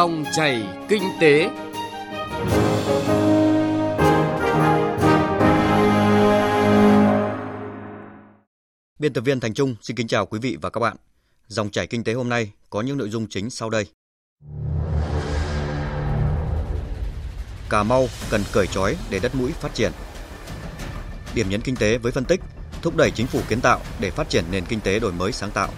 Dòng chảy kinh tế. Biên tập viên Thành Trung xin kính chào quý vị và các bạn. Dòng chảy kinh tế hôm nay có những nội dung chính sau đây. Cà Mau cần cởi trói để đất mũi phát triển. Điểm nhấn kinh tế với phân tích thúc đẩy chính phủ kiến tạo để phát triển nền kinh tế đổi mới sáng tạo.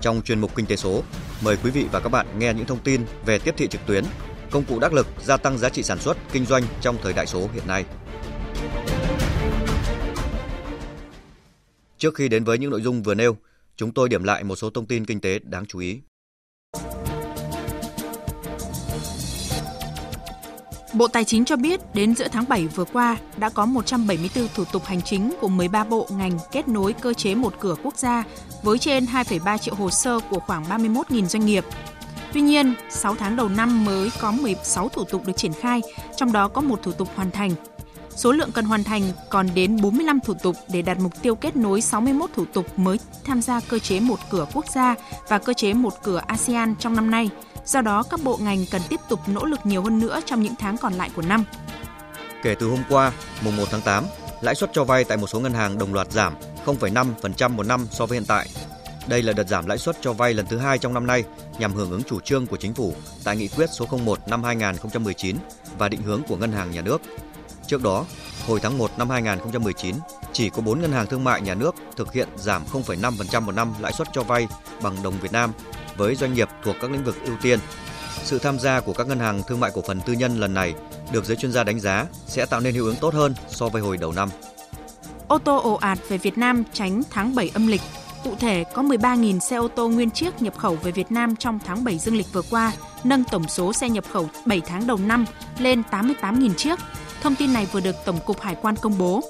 Trong chuyên mục Kinh tế số, mời quý vị và các bạn nghe những thông tin về tiếp thị trực tuyến, công cụ đắc lực gia tăng giá trị sản xuất, kinh doanh trong thời đại số hiện nay. Trước khi đến với những nội dung vừa nêu, chúng tôi điểm lại một số thông tin kinh tế đáng chú ý. Bộ Tài chính cho biết đến giữa tháng 7 vừa qua đã có 174 thủ tục hành chính của 13 bộ ngành kết nối cơ chế một cửa quốc gia với trên 2,3 triệu hồ sơ của khoảng 31.000 doanh nghiệp. Tuy nhiên, 6 tháng đầu năm mới có 16 thủ tục được triển khai, trong đó có một thủ tục hoàn thành. Số lượng cần hoàn thành còn đến 45 thủ tục để đạt mục tiêu kết nối 61 thủ tục mới tham gia cơ chế một cửa quốc gia và cơ chế một cửa ASEAN trong năm nay – Do đó, các bộ ngành cần tiếp tục nỗ lực nhiều hơn nữa trong những tháng còn lại của năm. Kể từ hôm qua, mùng 1 tháng 8, lãi suất cho vay tại một số ngân hàng đồng loạt giảm 0,5% một năm so với hiện tại. Đây là đợt giảm lãi suất cho vay lần thứ hai trong năm nay nhằm hưởng ứng chủ trương của chính phủ tại nghị quyết số 01 năm 2019 và định hướng của ngân hàng nhà nước. Trước đó, hồi tháng 1 năm 2019, chỉ có 4 ngân hàng thương mại nhà nước thực hiện giảm 0,5% một năm lãi suất cho vay bằng đồng Việt Nam với doanh nghiệp thuộc các lĩnh vực ưu tiên. Sự tham gia của các ngân hàng thương mại cổ phần tư nhân lần này được giới chuyên gia đánh giá sẽ tạo nên hiệu ứng tốt hơn so với hồi đầu năm. Ô tô ồ ạt về Việt Nam tránh tháng 7 âm lịch. Cụ thể, có 13.000 xe ô tô nguyên chiếc nhập khẩu về Việt Nam trong tháng 7 dương lịch vừa qua, nâng tổng số xe nhập khẩu 7 tháng đầu năm lên 88.000 chiếc. Thông tin này vừa được Tổng cục Hải quan công bố.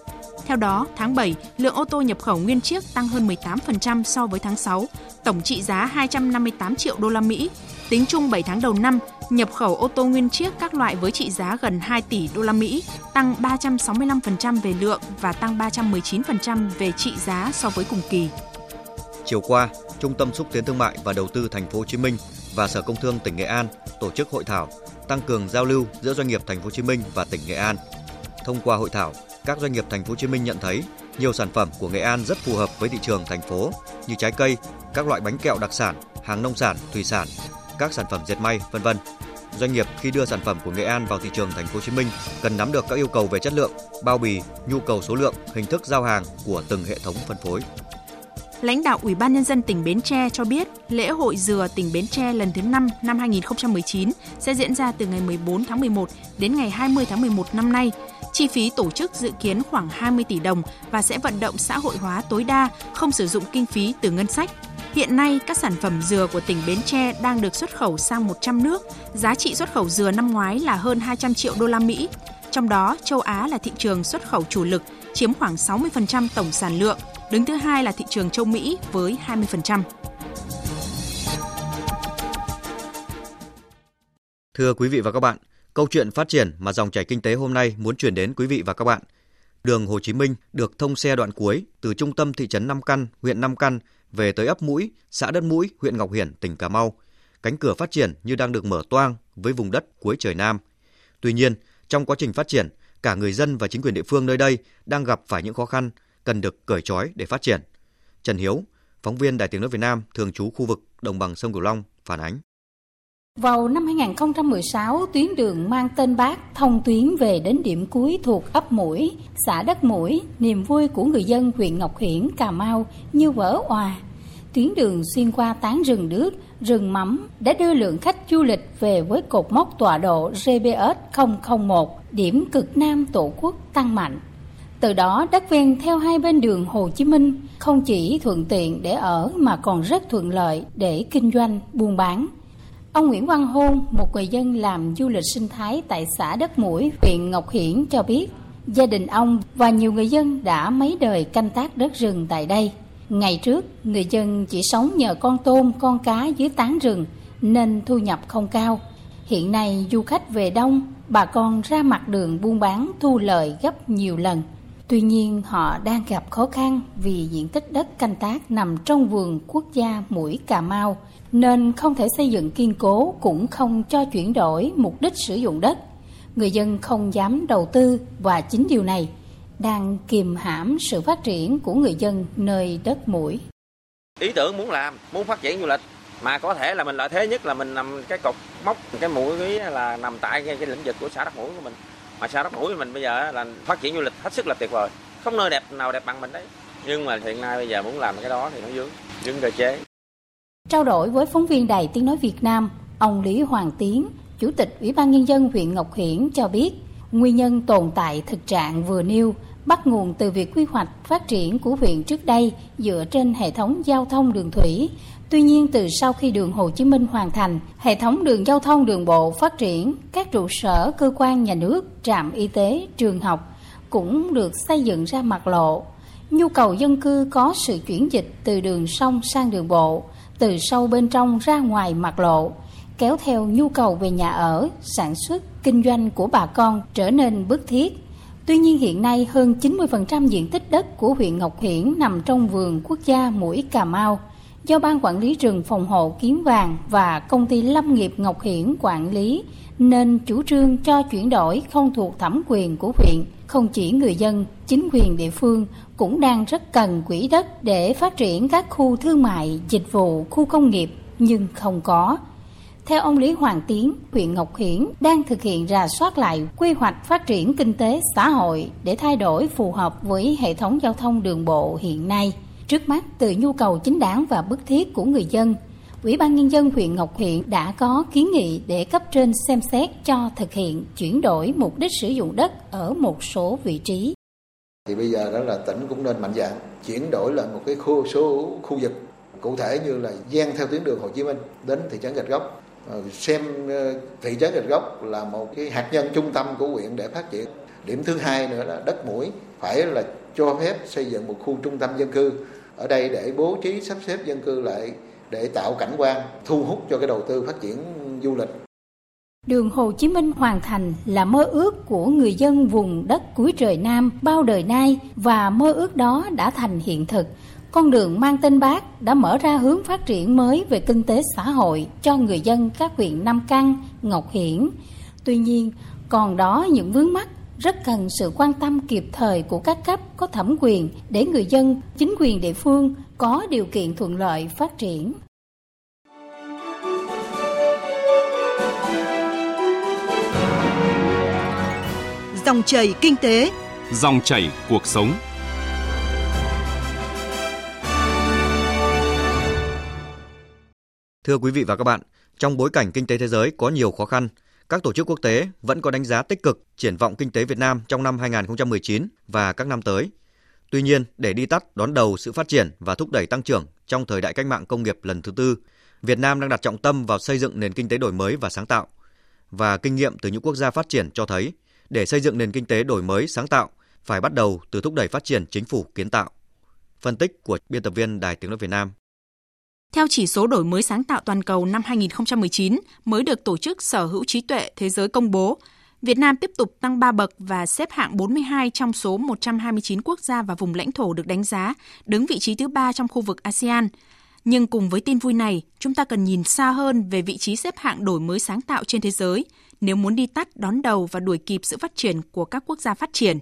Theo đó, tháng 7, lượng ô tô nhập khẩu nguyên chiếc tăng hơn 18% so với tháng 6, tổng trị giá 258 triệu đô la Mỹ. Tính chung 7 tháng đầu năm, nhập khẩu ô tô nguyên chiếc các loại với trị giá gần 2 tỷ đô la Mỹ, tăng 365% về lượng và tăng 319% về trị giá so với cùng kỳ. Chiều qua, Trung tâm xúc tiến thương mại và đầu tư thành phố Hồ Chí Minh và Sở Công Thương tỉnh Nghệ An tổ chức hội thảo tăng cường giao lưu giữa doanh nghiệp thành phố Hồ Chí Minh và tỉnh Nghệ An. Thông qua hội thảo, các doanh nghiệp thành phố Hồ Chí Minh nhận thấy nhiều sản phẩm của Nghệ An rất phù hợp với thị trường thành phố như trái cây, các loại bánh kẹo đặc sản, hàng nông sản, thủy sản, các sản phẩm dệt may, vân vân. Doanh nghiệp khi đưa sản phẩm của Nghệ An vào thị trường thành phố Hồ Chí Minh cần nắm được các yêu cầu về chất lượng, bao bì, nhu cầu số lượng, hình thức giao hàng của từng hệ thống phân phối. Lãnh đạo Ủy ban Nhân dân tỉnh Bến Tre cho biết lễ hội dừa tỉnh Bến Tre lần thứ 5 năm 2019 sẽ diễn ra từ ngày 14 tháng 11 đến ngày 20 tháng 11 năm nay. Chi phí tổ chức dự kiến khoảng 20 tỷ đồng và sẽ vận động xã hội hóa tối đa, không sử dụng kinh phí từ ngân sách. Hiện nay, các sản phẩm dừa của tỉnh Bến Tre đang được xuất khẩu sang 100 nước. Giá trị xuất khẩu dừa năm ngoái là hơn 200 triệu đô la Mỹ. Trong đó, châu Á là thị trường xuất khẩu chủ lực, chiếm khoảng 60% tổng sản lượng – Đứng thứ hai là thị trường châu Mỹ với 20%. Thưa quý vị và các bạn, câu chuyện phát triển mà dòng chảy kinh tế hôm nay muốn chuyển đến quý vị và các bạn. Đường Hồ Chí Minh được thông xe đoạn cuối từ trung tâm thị trấn Nam Căn, huyện Nam Căn về tới ấp Mũi, xã Đất Mũi, huyện Ngọc Hiển, tỉnh Cà Mau. Cánh cửa phát triển như đang được mở toang với vùng đất cuối trời Nam. Tuy nhiên, trong quá trình phát triển, cả người dân và chính quyền địa phương nơi đây đang gặp phải những khó khăn cần được cởi trói để phát triển. Trần Hiếu, phóng viên Đài Tiếng Nói Việt Nam thường trú khu vực đồng bằng sông Cửu Long phản ánh. Vào năm 2016, tuyến đường mang tên Bác thông tuyến về đến điểm cuối thuộc ấp Mũi, xã Đất Mũi, niềm vui của người dân huyện Ngọc Hiển, Cà Mau như vỡ òa. Tuyến đường xuyên qua tán rừng đước, rừng mắm đã đưa lượng khách du lịch về với cột mốc tọa độ GPS 001, điểm cực nam tổ quốc tăng mạnh. Từ đó, đất ven theo hai bên đường Hồ Chí Minh không chỉ thuận tiện để ở mà còn rất thuận lợi để kinh doanh, buôn bán. Ông Nguyễn Văn Hôn, một người dân làm du lịch sinh thái tại xã Đất Mũi, huyện Ngọc Hiển cho biết, gia đình ông và nhiều người dân đã mấy đời canh tác đất rừng tại đây. Ngày trước, người dân chỉ sống nhờ con tôm, con cá dưới tán rừng nên thu nhập không cao. Hiện nay du khách về đông, bà con ra mặt đường buôn bán thu lợi gấp nhiều lần. Tuy nhiên, họ đang gặp khó khăn vì diện tích đất canh tác nằm trong vườn quốc gia mũi Cà Mau, nên không thể xây dựng kiên cố cũng không cho chuyển đổi mục đích sử dụng đất. Người dân không dám đầu tư và chính điều này đang kìm hãm sự phát triển của người dân nơi đất mũi. Ý tưởng muốn làm, muốn phát triển du lịch mà có thể là mình lợi thế nhất là mình nằm cái cột mốc cái mũi là nằm tại cái, cái lĩnh vực của xã đất mũi của mình mà xã đất mũi mình bây giờ là phát triển du lịch hết sức là tuyệt vời. Không nơi đẹp nào đẹp bằng mình đấy. Nhưng mà hiện nay bây giờ muốn làm cái đó thì nó vướng vướng cơ chế. Trao đổi với phóng viên đài tiếng nói Việt Nam, ông Lý Hoàng Tiến, chủ tịch ủy ban nhân dân huyện Ngọc Hiển cho biết, nguyên nhân tồn tại thực trạng vừa nêu bắt nguồn từ việc quy hoạch phát triển của huyện trước đây dựa trên hệ thống giao thông đường thủy. Tuy nhiên, từ sau khi đường Hồ Chí Minh hoàn thành, hệ thống đường giao thông đường bộ phát triển, các trụ sở cơ quan nhà nước, trạm y tế, trường học cũng được xây dựng ra mặt lộ. Nhu cầu dân cư có sự chuyển dịch từ đường sông sang đường bộ, từ sâu bên trong ra ngoài mặt lộ, kéo theo nhu cầu về nhà ở, sản xuất, kinh doanh của bà con trở nên bức thiết Tuy nhiên hiện nay hơn 90% diện tích đất của huyện Ngọc Hiển nằm trong vườn quốc gia mũi Cà Mau do Ban Quản lý rừng phòng hộ Kiến Vàng và Công ty Lâm nghiệp Ngọc Hiển quản lý nên chủ trương cho chuyển đổi không thuộc thẩm quyền của huyện. Không chỉ người dân, chính quyền địa phương cũng đang rất cần quỹ đất để phát triển các khu thương mại, dịch vụ, khu công nghiệp nhưng không có. Theo ông Lý Hoàng Tiến, huyện Ngọc Hiển đang thực hiện rà soát lại quy hoạch phát triển kinh tế xã hội để thay đổi phù hợp với hệ thống giao thông đường bộ hiện nay. Trước mắt, từ nhu cầu chính đáng và bức thiết của người dân, Ủy ban Nhân dân huyện Ngọc Hiển đã có kiến nghị để cấp trên xem xét cho thực hiện chuyển đổi mục đích sử dụng đất ở một số vị trí. Thì bây giờ đó là tỉnh cũng nên mạnh dạng chuyển đổi lại một cái khu số khu vực cụ thể như là gian theo tuyến đường Hồ Chí Minh đến thị trấn Gạch Gốc Ờ, xem thị trấn Gạch Gốc là một cái hạt nhân trung tâm của huyện để phát triển. Điểm thứ hai nữa là đất mũi, phải là cho phép xây dựng một khu trung tâm dân cư ở đây để bố trí, sắp xếp dân cư lại để tạo cảnh quan, thu hút cho cái đầu tư phát triển du lịch. Đường Hồ Chí Minh hoàn thành là mơ ước của người dân vùng đất cuối trời Nam bao đời nay và mơ ước đó đã thành hiện thực con đường mang tên Bác đã mở ra hướng phát triển mới về kinh tế xã hội cho người dân các huyện Nam Căn, Ngọc Hiển. Tuy nhiên, còn đó những vướng mắt rất cần sự quan tâm kịp thời của các cấp có thẩm quyền để người dân, chính quyền địa phương có điều kiện thuận lợi phát triển. Dòng chảy kinh tế, dòng chảy cuộc sống. Thưa quý vị và các bạn, trong bối cảnh kinh tế thế giới có nhiều khó khăn, các tổ chức quốc tế vẫn có đánh giá tích cực triển vọng kinh tế Việt Nam trong năm 2019 và các năm tới. Tuy nhiên, để đi tắt đón đầu sự phát triển và thúc đẩy tăng trưởng trong thời đại cách mạng công nghiệp lần thứ tư, Việt Nam đang đặt trọng tâm vào xây dựng nền kinh tế đổi mới và sáng tạo. Và kinh nghiệm từ những quốc gia phát triển cho thấy, để xây dựng nền kinh tế đổi mới sáng tạo, phải bắt đầu từ thúc đẩy phát triển chính phủ kiến tạo. Phân tích của biên tập viên Đài Tiếng nói Việt Nam theo chỉ số đổi mới sáng tạo toàn cầu năm 2019 mới được Tổ chức Sở hữu trí tuệ thế giới công bố, Việt Nam tiếp tục tăng 3 bậc và xếp hạng 42 trong số 129 quốc gia và vùng lãnh thổ được đánh giá, đứng vị trí thứ ba trong khu vực ASEAN. Nhưng cùng với tin vui này, chúng ta cần nhìn xa hơn về vị trí xếp hạng đổi mới sáng tạo trên thế giới nếu muốn đi tắt đón đầu và đuổi kịp sự phát triển của các quốc gia phát triển.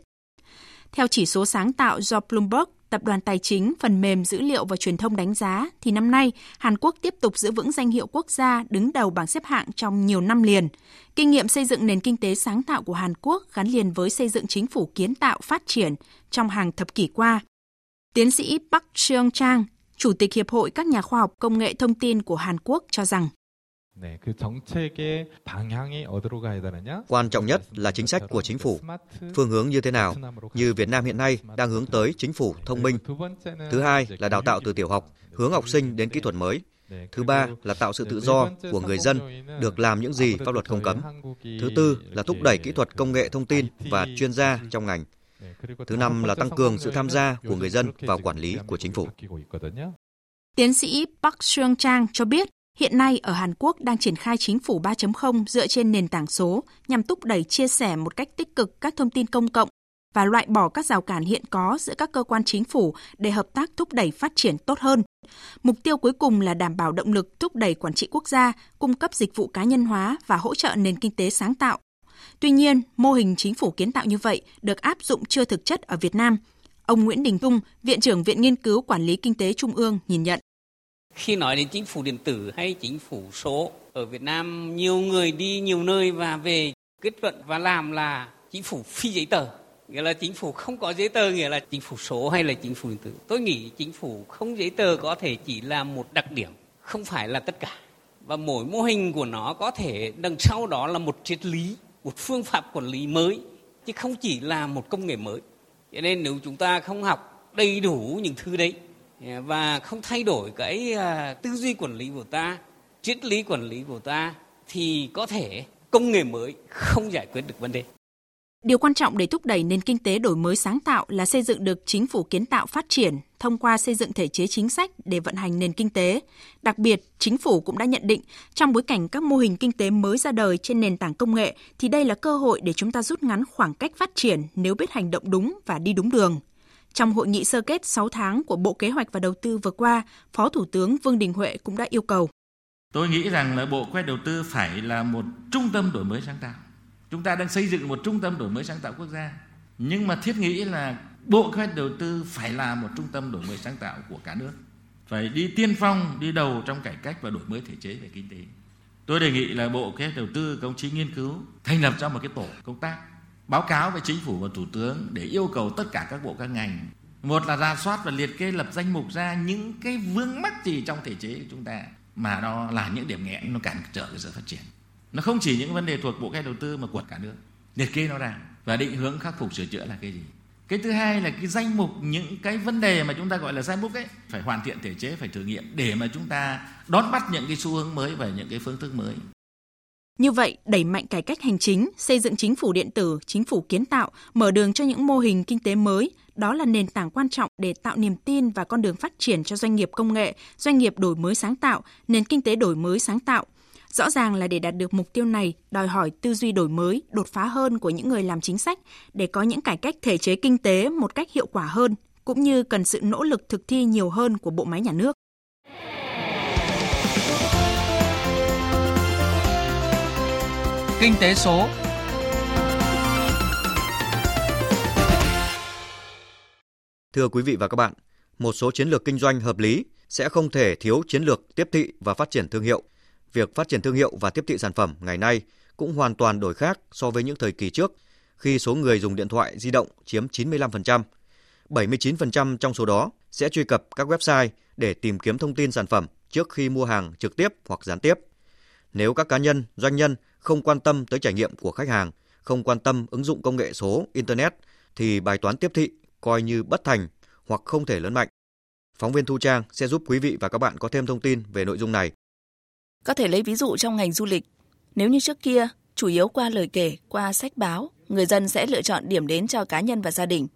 Theo chỉ số sáng tạo do Bloomberg Tập đoàn Tài chính, Phần mềm Dữ liệu và Truyền thông đánh giá thì năm nay Hàn Quốc tiếp tục giữ vững danh hiệu quốc gia đứng đầu bảng xếp hạng trong nhiều năm liền. Kinh nghiệm xây dựng nền kinh tế sáng tạo của Hàn Quốc gắn liền với xây dựng chính phủ kiến tạo phát triển trong hàng thập kỷ qua. Tiến sĩ Park Seung Chang, Chủ tịch Hiệp hội các nhà khoa học công nghệ thông tin của Hàn Quốc cho rằng Quan trọng nhất là chính sách của chính phủ. Phương hướng như thế nào? Như Việt Nam hiện nay đang hướng tới chính phủ thông minh. Thứ hai là đào tạo từ tiểu học, hướng học sinh đến kỹ thuật mới. Thứ ba là tạo sự tự do của người dân được làm những gì pháp luật không cấm. Thứ tư là thúc đẩy kỹ thuật công nghệ thông tin và chuyên gia trong ngành. Thứ năm là tăng cường sự tham gia của người dân vào quản lý của chính phủ. Tiến sĩ Park Seung Chang cho biết Hiện nay ở Hàn Quốc đang triển khai chính phủ 3.0 dựa trên nền tảng số nhằm thúc đẩy chia sẻ một cách tích cực các thông tin công cộng và loại bỏ các rào cản hiện có giữa các cơ quan chính phủ để hợp tác thúc đẩy phát triển tốt hơn. Mục tiêu cuối cùng là đảm bảo động lực thúc đẩy quản trị quốc gia, cung cấp dịch vụ cá nhân hóa và hỗ trợ nền kinh tế sáng tạo. Tuy nhiên, mô hình chính phủ kiến tạo như vậy được áp dụng chưa thực chất ở Việt Nam. Ông Nguyễn Đình Tung, Viện trưởng Viện Nghiên cứu Quản lý Kinh tế Trung ương nhìn nhận. Khi nói đến chính phủ điện tử hay chính phủ số, ở Việt Nam nhiều người đi nhiều nơi và về kết luận và làm là chính phủ phi giấy tờ nghĩa là chính phủ không có giấy tờ nghĩa là chính phủ số hay là chính phủ điện tử. Tôi nghĩ chính phủ không giấy tờ có thể chỉ là một đặc điểm không phải là tất cả. Và mỗi mô hình của nó có thể đằng sau đó là một triết lý một phương pháp quản lý mới chứ không chỉ là một công nghệ mới. Cho nên nếu chúng ta không học đầy đủ những thứ đấy Dạ, và không thay đổi cái à, tư duy quản lý của ta triết lý quản lý của ta thì có thể công nghệ mới không giải quyết được vấn đề Điều quan trọng để thúc đẩy nền kinh tế đổi mới sáng tạo là xây dựng được chính phủ kiến tạo phát triển thông qua xây dựng thể chế chính sách để vận hành nền kinh tế. Đặc biệt, chính phủ cũng đã nhận định trong bối cảnh các mô hình kinh tế mới ra đời trên nền tảng công nghệ thì đây là cơ hội để chúng ta rút ngắn khoảng cách phát triển nếu biết hành động đúng và đi đúng đường. Trong hội nghị sơ kết 6 tháng của Bộ Kế hoạch và Đầu tư vừa qua, Phó Thủ tướng Vương Đình Huệ cũng đã yêu cầu. Tôi nghĩ rằng là Bộ Kế hoạch Đầu tư phải là một trung tâm đổi mới sáng tạo Chúng ta đang xây dựng một trung tâm đổi mới sáng tạo quốc gia. Nhưng mà thiết nghĩ là Bộ Kế hoạch Đầu tư phải là một trung tâm đổi mới sáng tạo của cả nước. Phải đi tiên phong, đi đầu trong cải cách và đổi mới thể chế về kinh tế. Tôi đề nghị là Bộ Kế hoạch Đầu tư công chí nghiên cứu thành lập ra một cái tổ công tác báo cáo với chính phủ và thủ tướng để yêu cầu tất cả các bộ, các ngành. Một là ra soát và liệt kê, lập danh mục ra những cái vướng mắc gì trong thể chế của chúng ta, mà nó là những điểm nghẽn, nó cản trở cái sự phát triển. Nó không chỉ những vấn đề thuộc bộ kế đầu tư mà của cả nước. Liệt kê nó ra và định hướng khắc phục sửa chữa là cái gì. Cái thứ hai là cái danh mục, những cái vấn đề mà chúng ta gọi là danh mục ấy, phải hoàn thiện thể chế, phải thử nghiệm để mà chúng ta đón bắt những cái xu hướng mới và những cái phương thức mới như vậy, đẩy mạnh cải cách hành chính, xây dựng chính phủ điện tử, chính phủ kiến tạo, mở đường cho những mô hình kinh tế mới, đó là nền tảng quan trọng để tạo niềm tin và con đường phát triển cho doanh nghiệp công nghệ, doanh nghiệp đổi mới sáng tạo, nền kinh tế đổi mới sáng tạo – Rõ ràng là để đạt được mục tiêu này, đòi hỏi tư duy đổi mới, đột phá hơn của những người làm chính sách để có những cải cách thể chế kinh tế một cách hiệu quả hơn, cũng như cần sự nỗ lực thực thi nhiều hơn của bộ máy nhà nước. Kinh tế số Thưa quý vị và các bạn, một số chiến lược kinh doanh hợp lý sẽ không thể thiếu chiến lược tiếp thị và phát triển thương hiệu – việc phát triển thương hiệu và tiếp thị sản phẩm ngày nay cũng hoàn toàn đổi khác so với những thời kỳ trước, khi số người dùng điện thoại di động chiếm 95%. 79% trong số đó sẽ truy cập các website để tìm kiếm thông tin sản phẩm trước khi mua hàng trực tiếp hoặc gián tiếp. Nếu các cá nhân, doanh nhân không quan tâm tới trải nghiệm của khách hàng, không quan tâm ứng dụng công nghệ số, Internet, thì bài toán tiếp thị coi như bất thành hoặc không thể lớn mạnh. Phóng viên Thu Trang sẽ giúp quý vị và các bạn có thêm thông tin về nội dung này có thể lấy ví dụ trong ngành du lịch. Nếu như trước kia, chủ yếu qua lời kể, qua sách báo, người dân sẽ lựa chọn điểm đến cho cá nhân và gia đình.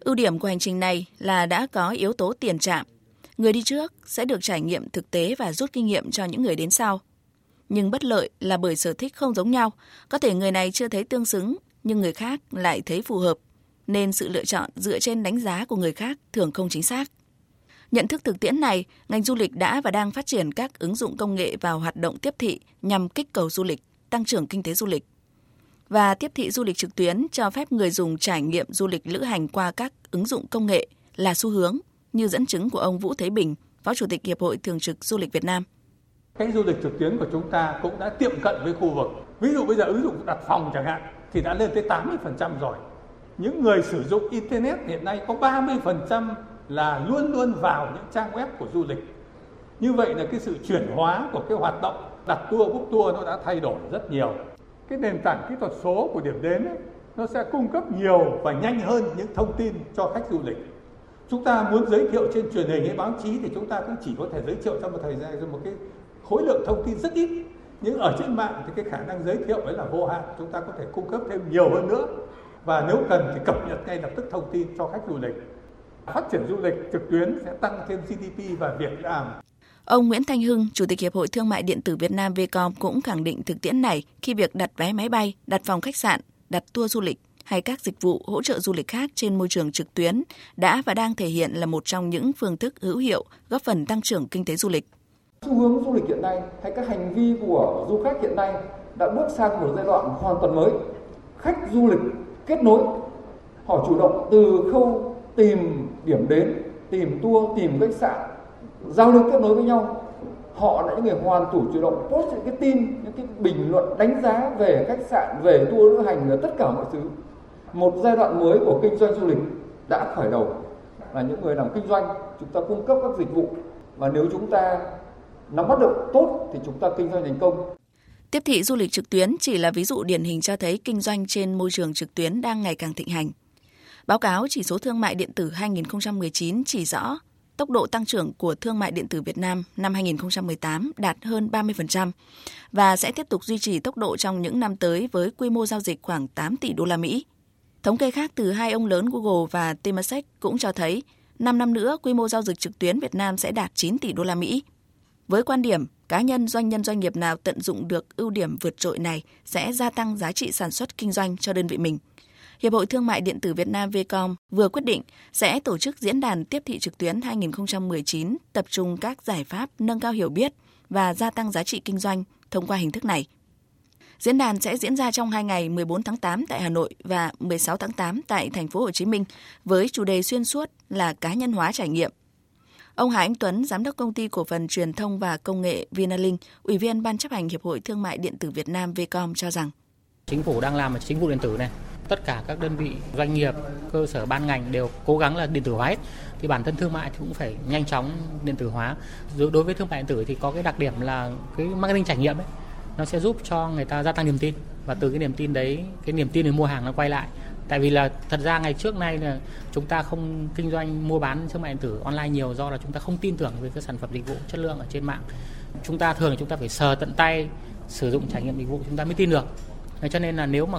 Ưu điểm của hành trình này là đã có yếu tố tiền trạm. Người đi trước sẽ được trải nghiệm thực tế và rút kinh nghiệm cho những người đến sau. Nhưng bất lợi là bởi sở thích không giống nhau, có thể người này chưa thấy tương xứng, nhưng người khác lại thấy phù hợp, nên sự lựa chọn dựa trên đánh giá của người khác thường không chính xác. Nhận thức thực tiễn này, ngành du lịch đã và đang phát triển các ứng dụng công nghệ vào hoạt động tiếp thị nhằm kích cầu du lịch, tăng trưởng kinh tế du lịch. Và tiếp thị du lịch trực tuyến cho phép người dùng trải nghiệm du lịch lữ hành qua các ứng dụng công nghệ là xu hướng, như dẫn chứng của ông Vũ Thế Bình, Phó Chủ tịch Hiệp hội Thường trực Du lịch Việt Nam. Cái du lịch trực tuyến của chúng ta cũng đã tiệm cận với khu vực. Ví dụ bây giờ ứng dụng đặt phòng chẳng hạn thì đã lên tới 80% rồi. Những người sử dụng Internet hiện nay có 30% là luôn luôn vào những trang web của du lịch như vậy là cái sự chuyển hóa của cái hoạt động đặt tour book tour nó đã thay đổi rất nhiều cái nền tảng kỹ thuật số của điểm đến ấy, nó sẽ cung cấp nhiều và nhanh hơn những thông tin cho khách du lịch chúng ta muốn giới thiệu trên truyền hình hay báo chí thì chúng ta cũng chỉ có thể giới thiệu trong một thời gian một cái khối lượng thông tin rất ít nhưng ở trên mạng thì cái khả năng giới thiệu ấy là vô hạn chúng ta có thể cung cấp thêm nhiều hơn nữa và nếu cần thì cập nhật ngay lập tức thông tin cho khách du lịch Phát triển du lịch trực tuyến sẽ tăng thêm GDP và việc làm. Ông Nguyễn Thanh Hưng, Chủ tịch Hiệp hội Thương mại Điện tử Việt Nam Vcom cũng khẳng định thực tiễn này khi việc đặt vé máy bay, đặt phòng khách sạn, đặt tour du lịch hay các dịch vụ hỗ trợ du lịch khác trên môi trường trực tuyến đã và đang thể hiện là một trong những phương thức hữu hiệu góp phần tăng trưởng kinh tế du lịch. Xu hướng du lịch hiện nay hay các hành vi của du khách hiện nay đã bước sang một giai đoạn hoàn toàn mới. Khách du lịch kết nối, họ chủ động từ khâu tìm điểm đến, tìm tour, tìm khách sạn, giao lưu kết nối với nhau. Họ là những người hoàn thủ chủ động post những cái tin những cái bình luận đánh giá về khách sạn về tour lữ hành và tất cả mọi thứ. Một giai đoạn mới của kinh doanh du lịch đã khởi đầu. Là những người làm kinh doanh chúng ta cung cấp các dịch vụ. Và nếu chúng ta nắm bắt được tốt thì chúng ta kinh doanh thành công Tiếp thị du lịch trực tuyến chỉ là ví dụ điển hình cho thấy kinh doanh trên môi trường trực tuyến đang ngày càng thịnh hành. Báo cáo chỉ số thương mại điện tử 2019 chỉ rõ tốc độ tăng trưởng của thương mại điện tử Việt Nam năm 2018 đạt hơn 30% và sẽ tiếp tục duy trì tốc độ trong những năm tới với quy mô giao dịch khoảng 8 tỷ đô la Mỹ. Thống kê khác từ hai ông lớn Google và Temasek cũng cho thấy 5 năm nữa quy mô giao dịch trực tuyến Việt Nam sẽ đạt 9 tỷ đô la Mỹ. Với quan điểm, cá nhân, doanh nhân, doanh nghiệp nào tận dụng được ưu điểm vượt trội này sẽ gia tăng giá trị sản xuất kinh doanh cho đơn vị mình – Hiệp hội Thương mại Điện tử Việt Nam Vcom vừa quyết định sẽ tổ chức diễn đàn tiếp thị trực tuyến 2019 tập trung các giải pháp nâng cao hiểu biết và gia tăng giá trị kinh doanh thông qua hình thức này. Diễn đàn sẽ diễn ra trong hai ngày 14 tháng 8 tại Hà Nội và 16 tháng 8 tại thành phố Hồ Chí Minh với chủ đề xuyên suốt là cá nhân hóa trải nghiệm. Ông Hà Anh Tuấn, giám đốc công ty cổ phần truyền thông và công nghệ Vinalink, ủy viên ban chấp hành Hiệp hội Thương mại điện tử Việt Nam Vcom cho rằng. Chính phủ đang làm ở chính phủ điện tử này. Tất cả các đơn vị doanh nghiệp cơ sở ban ngành đều cố gắng là điện tử hóa hết. Thì bản thân thương mại thì cũng phải nhanh chóng điện tử hóa. Đối với thương mại điện tử thì có cái đặc điểm là cái marketing trải nghiệm ấy nó sẽ giúp cho người ta gia tăng niềm tin. Và từ cái niềm tin đấy cái niềm tin để mua hàng nó quay lại tại vì là thật ra ngày trước nay là chúng ta không kinh doanh mua bán thương mại điện tử online nhiều do là chúng ta không tin tưởng về các sản phẩm dịch vụ chất lượng ở trên mạng. Chúng ta thường là chúng ta phải sờ tận tay sử dụng trải nghiệm dịch vụ chúng ta mới tin được. Cho nên là nếu mà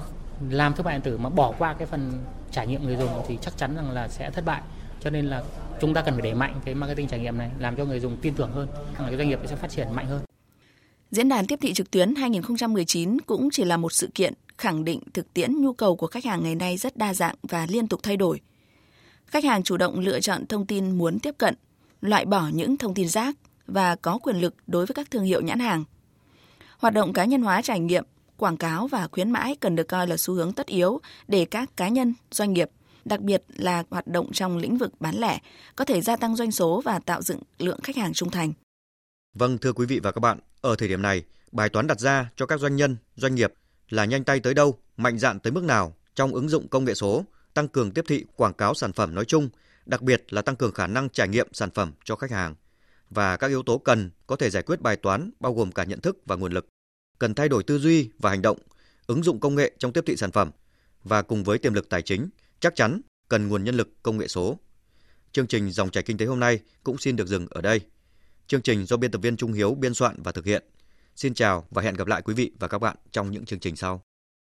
làm thương mại điện tử mà bỏ qua cái phần trải nghiệm người dùng thì chắc chắn rằng là sẽ thất bại. Cho nên là chúng ta cần phải đẩy mạnh cái marketing trải nghiệm này, làm cho người dùng tin tưởng hơn cái doanh nghiệp sẽ phát triển mạnh hơn. Diễn đàn tiếp thị trực tuyến 2019 cũng chỉ là một sự kiện khẳng định thực tiễn nhu cầu của khách hàng ngày nay rất đa dạng và liên tục thay đổi. Khách hàng chủ động lựa chọn thông tin muốn tiếp cận, loại bỏ những thông tin rác và có quyền lực đối với các thương hiệu nhãn hàng. Hoạt động cá nhân hóa trải nghiệm quảng cáo và khuyến mãi cần được coi là xu hướng tất yếu để các cá nhân, doanh nghiệp, đặc biệt là hoạt động trong lĩnh vực bán lẻ, có thể gia tăng doanh số và tạo dựng lượng khách hàng trung thành. Vâng, thưa quý vị và các bạn, ở thời điểm này, bài toán đặt ra cho các doanh nhân, doanh nghiệp là nhanh tay tới đâu, mạnh dạn tới mức nào trong ứng dụng công nghệ số, tăng cường tiếp thị quảng cáo sản phẩm nói chung, đặc biệt là tăng cường khả năng trải nghiệm sản phẩm cho khách hàng. Và các yếu tố cần có thể giải quyết bài toán bao gồm cả nhận thức và nguồn lực cần thay đổi tư duy và hành động, ứng dụng công nghệ trong tiếp thị sản phẩm và cùng với tiềm lực tài chính, chắc chắn cần nguồn nhân lực công nghệ số. Chương trình Dòng chảy kinh tế hôm nay cũng xin được dừng ở đây. Chương trình do biên tập viên Trung Hiếu biên soạn và thực hiện. Xin chào và hẹn gặp lại quý vị và các bạn trong những chương trình sau.